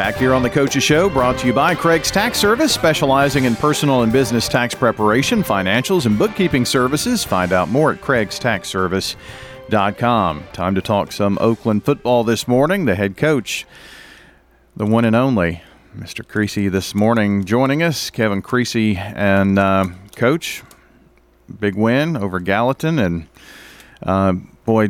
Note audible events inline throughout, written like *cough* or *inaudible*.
Back here on the Coaches Show, brought to you by Craig's Tax Service, specializing in personal and business tax preparation, financials, and bookkeeping services. Find out more at craigstaxservice.com. Time to talk some Oakland football this morning. The head coach the one and only Mr. Creasy this morning joining us. Kevin Creasy and uh, Coach, big win over Gallatin. And uh, boy,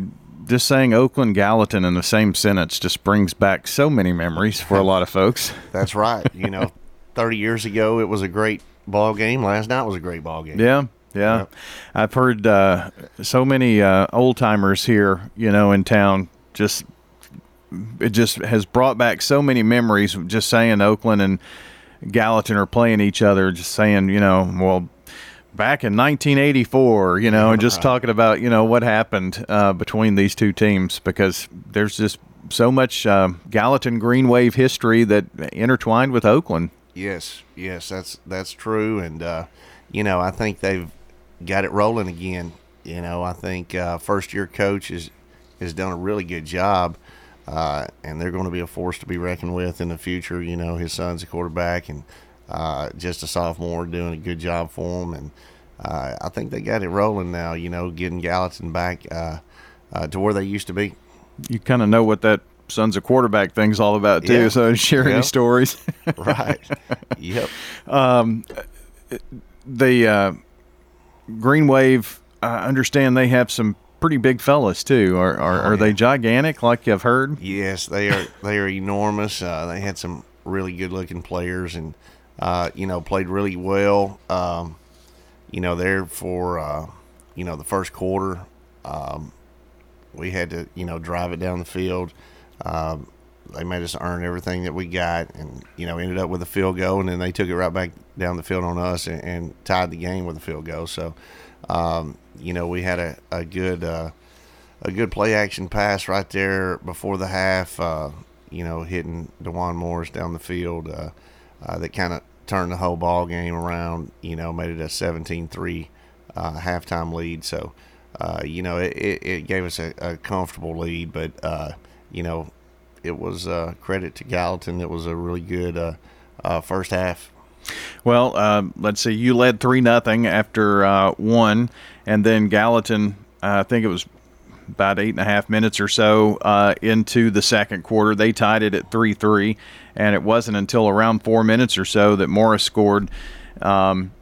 just saying Oakland Gallatin in the same sentence just brings back so many memories for a lot of folks. *laughs* That's right. You know, *laughs* 30 years ago, it was a great ball game. Last night was a great ball game. Yeah. Yeah. I've heard uh, so many uh, old timers here, you know, in town just it just has brought back so many memories. Just saying Oakland and Gallatin are playing each other. Just saying, you know, well, back in 1984, you know, and just talking about, you know, what happened uh, between these two teams because there's just so much uh, Gallatin Green Wave history that intertwined with Oakland. Yes, yes, that's that's true, and uh, you know, I think they've got it rolling again. You know, I think uh, first year coach is has done a really good job uh, and they're going to be a force to be reckoned with in the future. You know, his son's a quarterback and uh, just a sophomore, doing a good job for them. and uh, I think they got it rolling now. You know, getting Gallatin back uh, uh, to where they used to be. You kind of know what that son's of quarterback thing's all about too. Yeah. So *laughs* share yep. any stories, *laughs* right? Yep. *laughs* Um, the uh, Green Wave, I understand they have some pretty big fellas too. Are are, are they gigantic like I've heard? Yes, they are. they are enormous. Uh, they had some really good looking players, and uh, you know played really well. Um, you know, there for uh, you know the first quarter, um, we had to you know drive it down the field. Um, they made us earn everything that we got, and you know ended up with a field goal, and then they took it right back down the field on us and, and tied the game with a field goal. So um, you know, we had a, a good uh, a good play action pass right there before the half. Uh, you know, hitting Dewan Morris down the field uh, uh that kind of turned the whole ball game around. You know, made it a 17-3 uh, halftime lead. So, uh, you know, it, it, gave us a, a comfortable lead, but you know, it was credit to Gallatin. It was a really good first half. Well, uh, let's see. You led three nothing after uh, one, and then Gallatin. Uh, I think it was about eight and a half minutes or so uh, into the second quarter. They tied it at three three, and it wasn't until around four minutes or so that Morris scored. Um,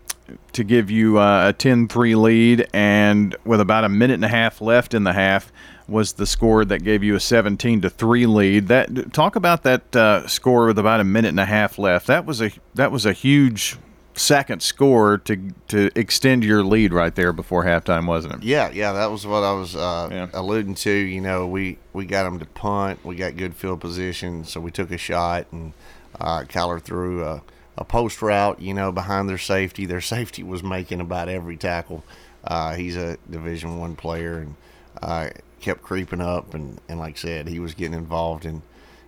to give you uh, a 10-3 lead and with about a minute and a half left in the half was the score that gave you a 17 to 3 lead. That talk about that uh, score with about a minute and a half left. That was a that was a huge second score to to extend your lead right there before halftime, wasn't it? Yeah, yeah, that was what I was uh, yeah. alluding to. You know, we we got them to punt. We got good field position, so we took a shot and uh, Kyler threw a, a post route. You know, behind their safety. Their safety was making about every tackle. Uh, he's a Division One player and uh, kept creeping up, and, and like I said, he was getting involved in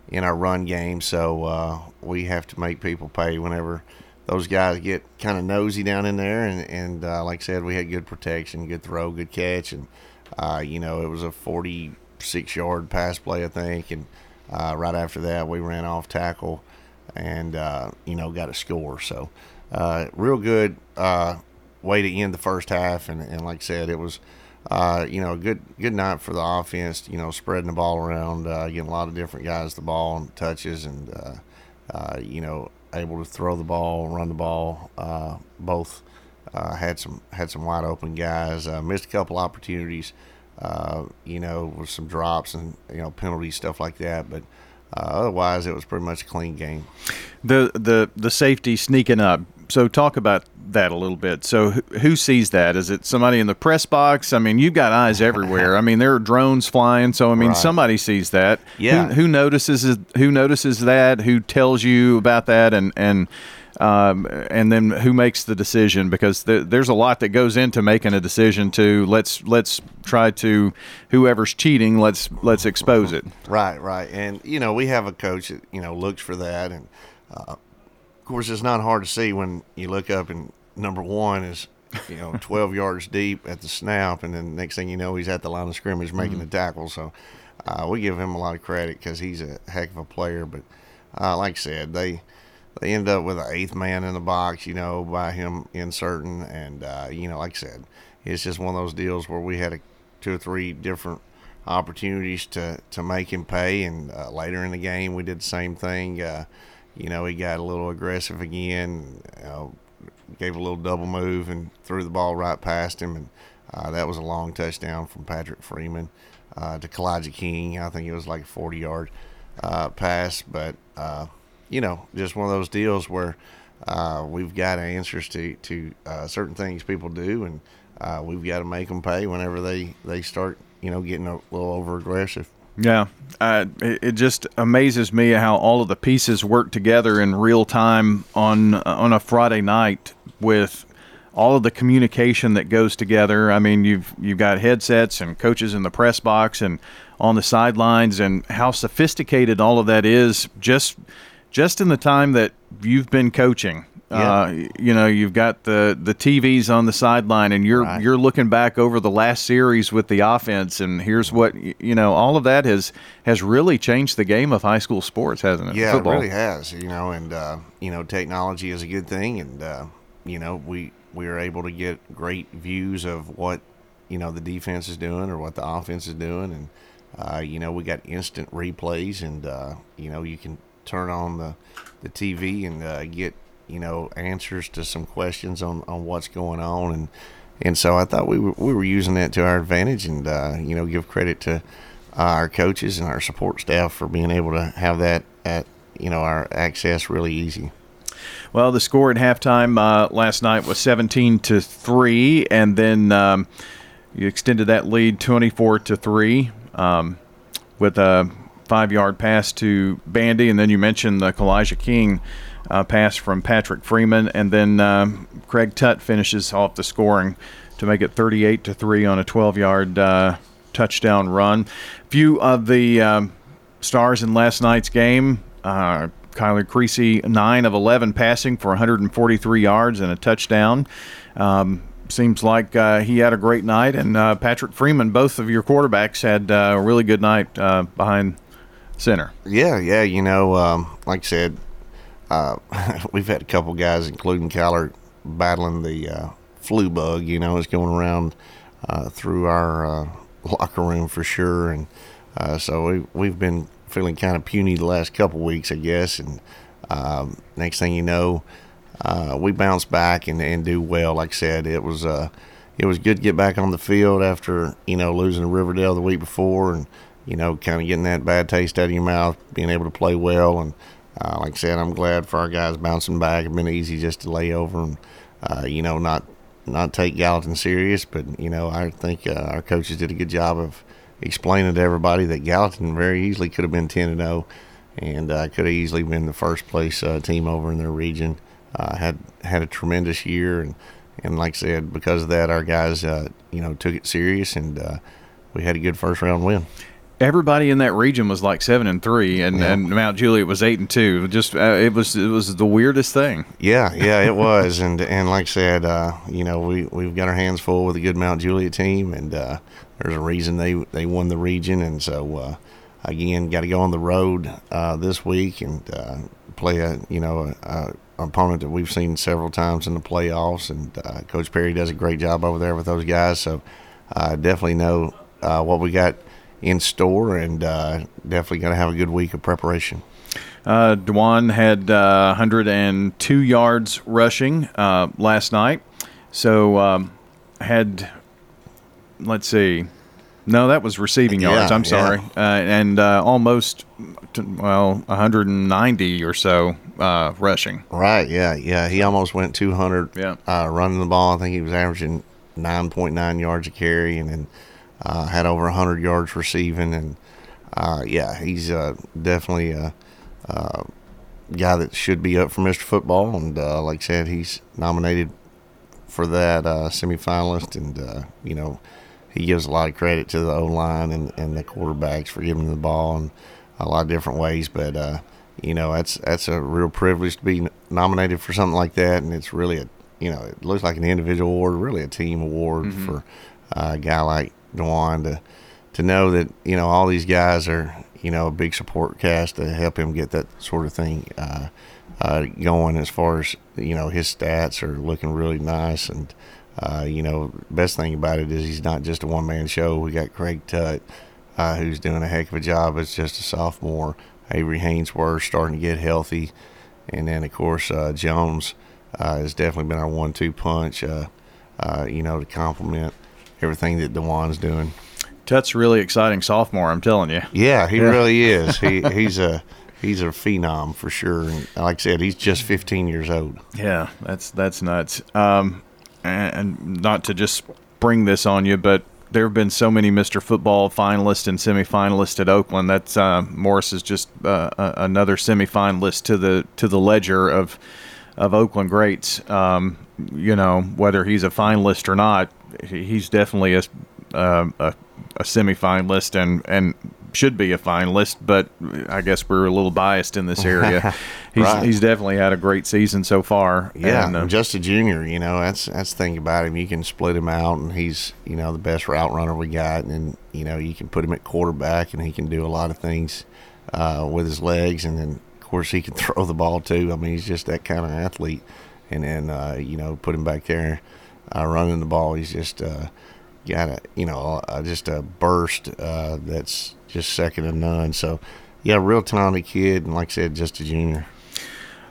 in our run game. So uh, we have to make people pay whenever those guys get kind of nosy down in there. And, and uh, like I said, we had good protection, good throw, good catch, and uh, you know it was a 46 yard pass play, I think, and uh, right after that we ran off tackle and uh, you know got a score. So uh, real good way to end the first half, and, and like I said, it was uh, you know, a good good night for the offense. You know, spreading the ball around, uh, getting a lot of different guys the ball and touches, and uh, uh, you know, able to throw the ball, run the ball. Uh, both uh, had some had some wide open guys. Uh, missed a couple opportunities. Uh, you know, with some drops and you know penalties, stuff like that. But uh, otherwise, it was pretty much a clean game. The the the safety sneaking up. So talk about that a little bit. So who, who sees that? Is it somebody in the press box? I mean, you've got eyes everywhere. I mean, there are drones flying, so I mean, right. somebody sees that. Yeah. Who, who notices who notices that? Who tells you about that? And and um, and then who makes the decision? Because th- there's a lot that goes into making a decision. To let's let's try to whoever's cheating, let's let's expose it. Right, right. And you know, we have a coach that you know looks for that, and uh, of course, it's not hard to see when you look up and number one is you know *laughs* 12 yards deep at the snap, and then next thing you know, he's at the line of scrimmage making mm-hmm. the tackle. So uh, we give him a lot of credit because he's a heck of a player. But uh, like I said, they they end up with an eighth man in the box, you know, by him inserting. And, uh, you know, like I said, it's just one of those deals where we had a, two or three different opportunities to, to make him pay. And uh, later in the game, we did the same thing. Uh, you know, he got a little aggressive again, you know, gave a little double move and threw the ball right past him. And uh, that was a long touchdown from Patrick Freeman uh, to Kalijah King. I think it was like a 40 yard uh, pass. But, you know, just one of those deals where uh, we've got answers to to uh, certain things people do, and uh, we've got to make them pay whenever they they start, you know, getting a little over aggressive. Yeah, uh, it, it, just amazes me how all of the pieces work together in real time on on a Friday night with all of the communication that goes together. I mean, you've you've got headsets and coaches in the press box and on the sidelines, and how sophisticated all of that is. Just just in the time that you've been coaching. Yeah. Uh, you know, you've got the, the TVs on the sideline, and you're right. you're looking back over the last series with the offense, and here's what you know. All of that has has really changed the game of high school sports, hasn't it? Yeah, Football. it really has. You know, and uh, you know, technology is a good thing, and uh, you know, we we are able to get great views of what you know the defense is doing or what the offense is doing, and uh, you know, we got instant replays, and uh, you know, you can turn on the, the TV and uh, get you know answers to some questions on, on what's going on and and so I thought we were, we were using that to our advantage and uh, you know give credit to uh, our coaches and our support staff for being able to have that at you know our access really easy. Well, the score at halftime uh, last night was 17 to three, and then um, you extended that lead 24 to three um, with a five yard pass to Bandy, and then you mentioned the Kalijah King uh, pass from Patrick Freeman, and then uh, Craig Tutt finishes off the scoring to make it 38 to three on a 12 yard uh, touchdown run. Few of the um, stars in last night's game. Uh, Kyler Creasy, 9 of 11 passing for 143 yards and a touchdown. Um, seems like uh, he had a great night, and uh, Patrick Freeman, both of your quarterbacks had uh, a really good night uh, behind center. Yeah, yeah. You know, um, like I said, uh, *laughs* we've had a couple guys, including Kyler, battling the uh, flu bug. You know, it's going around uh, through our uh, locker room for sure, and uh, so we we've been feeling kind of puny the last couple weeks, I guess. And um, next thing you know, uh, we bounce back and, and do well. Like I said, it was it was good to get back on the field after you know losing to Riverdale the week before and you know, kind of getting that bad taste out of your mouth, being able to play well. And uh, like I said, I'm glad for our guys bouncing back. It's been easy just to lay over and, uh, you know, not not take Gallatin serious. But, you know, I think uh, our coaches did a good job of explaining to everybody that Gallatin very easily could have been 10 0 and uh, could have easily been the first place uh, team over in their region. Uh, had had a tremendous year. And, and like I said, because of that, our guys, you know, took it serious and we had a good first round win everybody in that region was like seven and three, and, yeah. and Mount Juliet was eight and two. Just uh, it was it was the weirdest thing. Yeah, yeah, it *laughs* was, and and like I said, uh, you know, we we've got our hands full with a good Mount Juliet team, and uh, there's a reason they they won the region, and so uh, again, got to go on the road uh, this week and uh, play a you know a, a, opponent that we've seen several times in the playoffs, and Coach Perry does a great job over there with those guys. So I definitely know what we got in store, and uh, definitely going to have a good week of preparation. Uh, Dewan had uh, 102 yards rushing uh, last night, so um, had let's see, No, that was receiving yards. Yeah, I'm sorry, yeah. uh, and uh, almost well 190 or so uh, rushing. Right. Yeah. Yeah. He almost went 200. Yeah. Uh, running the ball. I think he was averaging 9.9 yards a carry, and then uh, had over 100 yards receiving. And uh, yeah, he's uh, definitely a, a guy that should be up for Mr. Football. And uh, like I said, he's nominated for that uh, semifinalist, and uh, you know. He gives a lot of credit to the O line and, and the quarterbacks for giving him the ball in a lot of different ways, but uh, you know that's that's a real privilege to be nominated for something like that, and it's really a you know it looks like an individual award, really a team award Mm-hmm. for a guy like Dewan to to know that you know all these guys are you know a big support cast to help him get that sort of thing uh, uh, going. As far as you know, his stats are looking really nice, and uh, you know best thing about it is he's not just a one man show. We got Craig Tutt uh, who's doing a heck of a job as just a sophomore. Avery Hainsworth starting to get healthy, and then of course uh, Jones uh, has definitely been our one-two punch. Uh, uh, you know to complement everything that Dewan's doing. Tutt's really exciting sophomore. I'm telling you. Yeah, he really is. *laughs* He he's a he's a phenom for sure. And like I said, he's just 15 years old. Yeah, that's that's nuts. Um, and, and not to just bring this on you, but there have been so many Mr. Football finalists and semifinalists at Oakland. That's uh, Morris is just uh, a- another semifinalist to the to the ledger of of Oakland greats. Um, you know, whether he's a finalist or not, he's definitely a um a, a semifinalist and and should be a finalist. But I guess we're a little biased in this area. *laughs* he's Right. he's definitely had a great season so far. Yeah, and, uh, just a junior. You know, that's that's the thing about him. You can split him out, and he's you know the best route runner we got, and you know you can put him at quarterback, and he can do a lot of things uh, with his legs, and then of course he can *laughs* throw the ball too. I mean, he's just that kind of athlete. And then uh, you know put him back there uh, running the ball. He's just uh, got a you know uh, just a burst uh, that's just second to none. So yeah, real talented kid, and like I said, just a junior.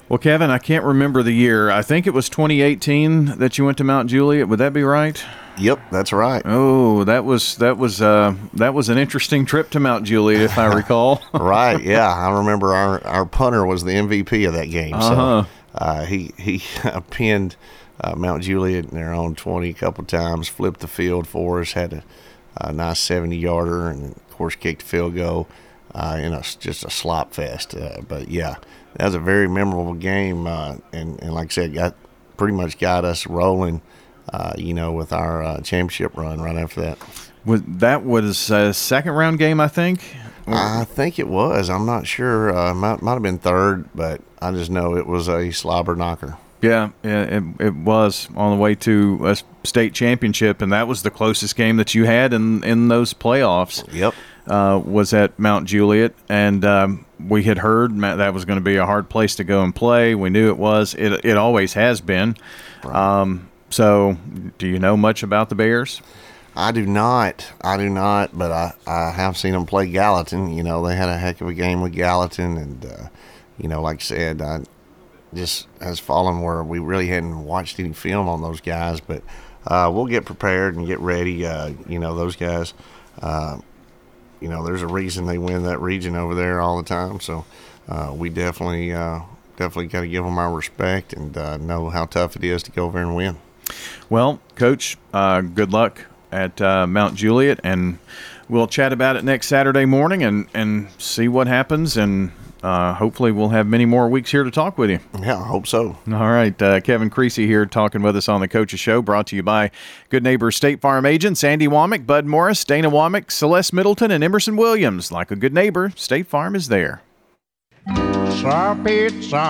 well, Kevin, I can't remember the year. I think it was 2018 that you went to Mount Juliet. Would that be right? Yep, that's right. Oh, that was that was uh, that was an interesting trip to Mount Juliet, if I *laughs* recall. right. Yeah, *laughs* I remember our our punter was the MVP of that game. Uh-huh. So uh, he he *laughs* pinned uh, Mount Juliet in their own twenty a couple times, flipped the field for us, had a, a nice seventy yarder, and of course kicked a field goal uh, in a just a slop fest. Uh, but yeah, that was a very memorable game, uh, and and like I said, got pretty much got us rolling. Uh, you know, with our uh, championship run right after that. was that was a second round game, I think. I think it was. I'm not sure. Uh, might might have been third, but I just know it was a slobber knocker. Yeah, yeah, it, it was on the way to a state championship, and that was the closest game that you had in in those playoffs. Yep. uh, was at Mount Juliet, and um, we had heard that was going to be a hard place to go and play. We knew it was. It it always has been. Um, so, do you know much about the Bears? I do not. I do not. But I, I have seen them play Gallatin. You know, they had a heck of a game with Gallatin, and uh, you know, like I said, I just has fallen where we really hadn't watched any film on those guys. But uh, we'll get prepared and get ready. Uh, you know, those guys. Uh, you know, there's a reason they win that region over there all the time. So uh, we definitely, uh, definitely got to give them our respect and know how tough it is to go over and win. Well, Coach, good luck at uh, Mount Juliet, and we'll chat about it next Saturday morning and and see what happens, and uh, hopefully we'll have many more weeks here to talk with you. Yeah, I hope so. All right, uh, Kevin Creasy here talking with us on the Coaches Show, brought to you by Good Neighbor State Farm agents Andy Womack, Bud Morris, Dana Womack, Celeste Middleton, and Emerson Williams. Like a good neighbor, State Farm is there. Some pizza.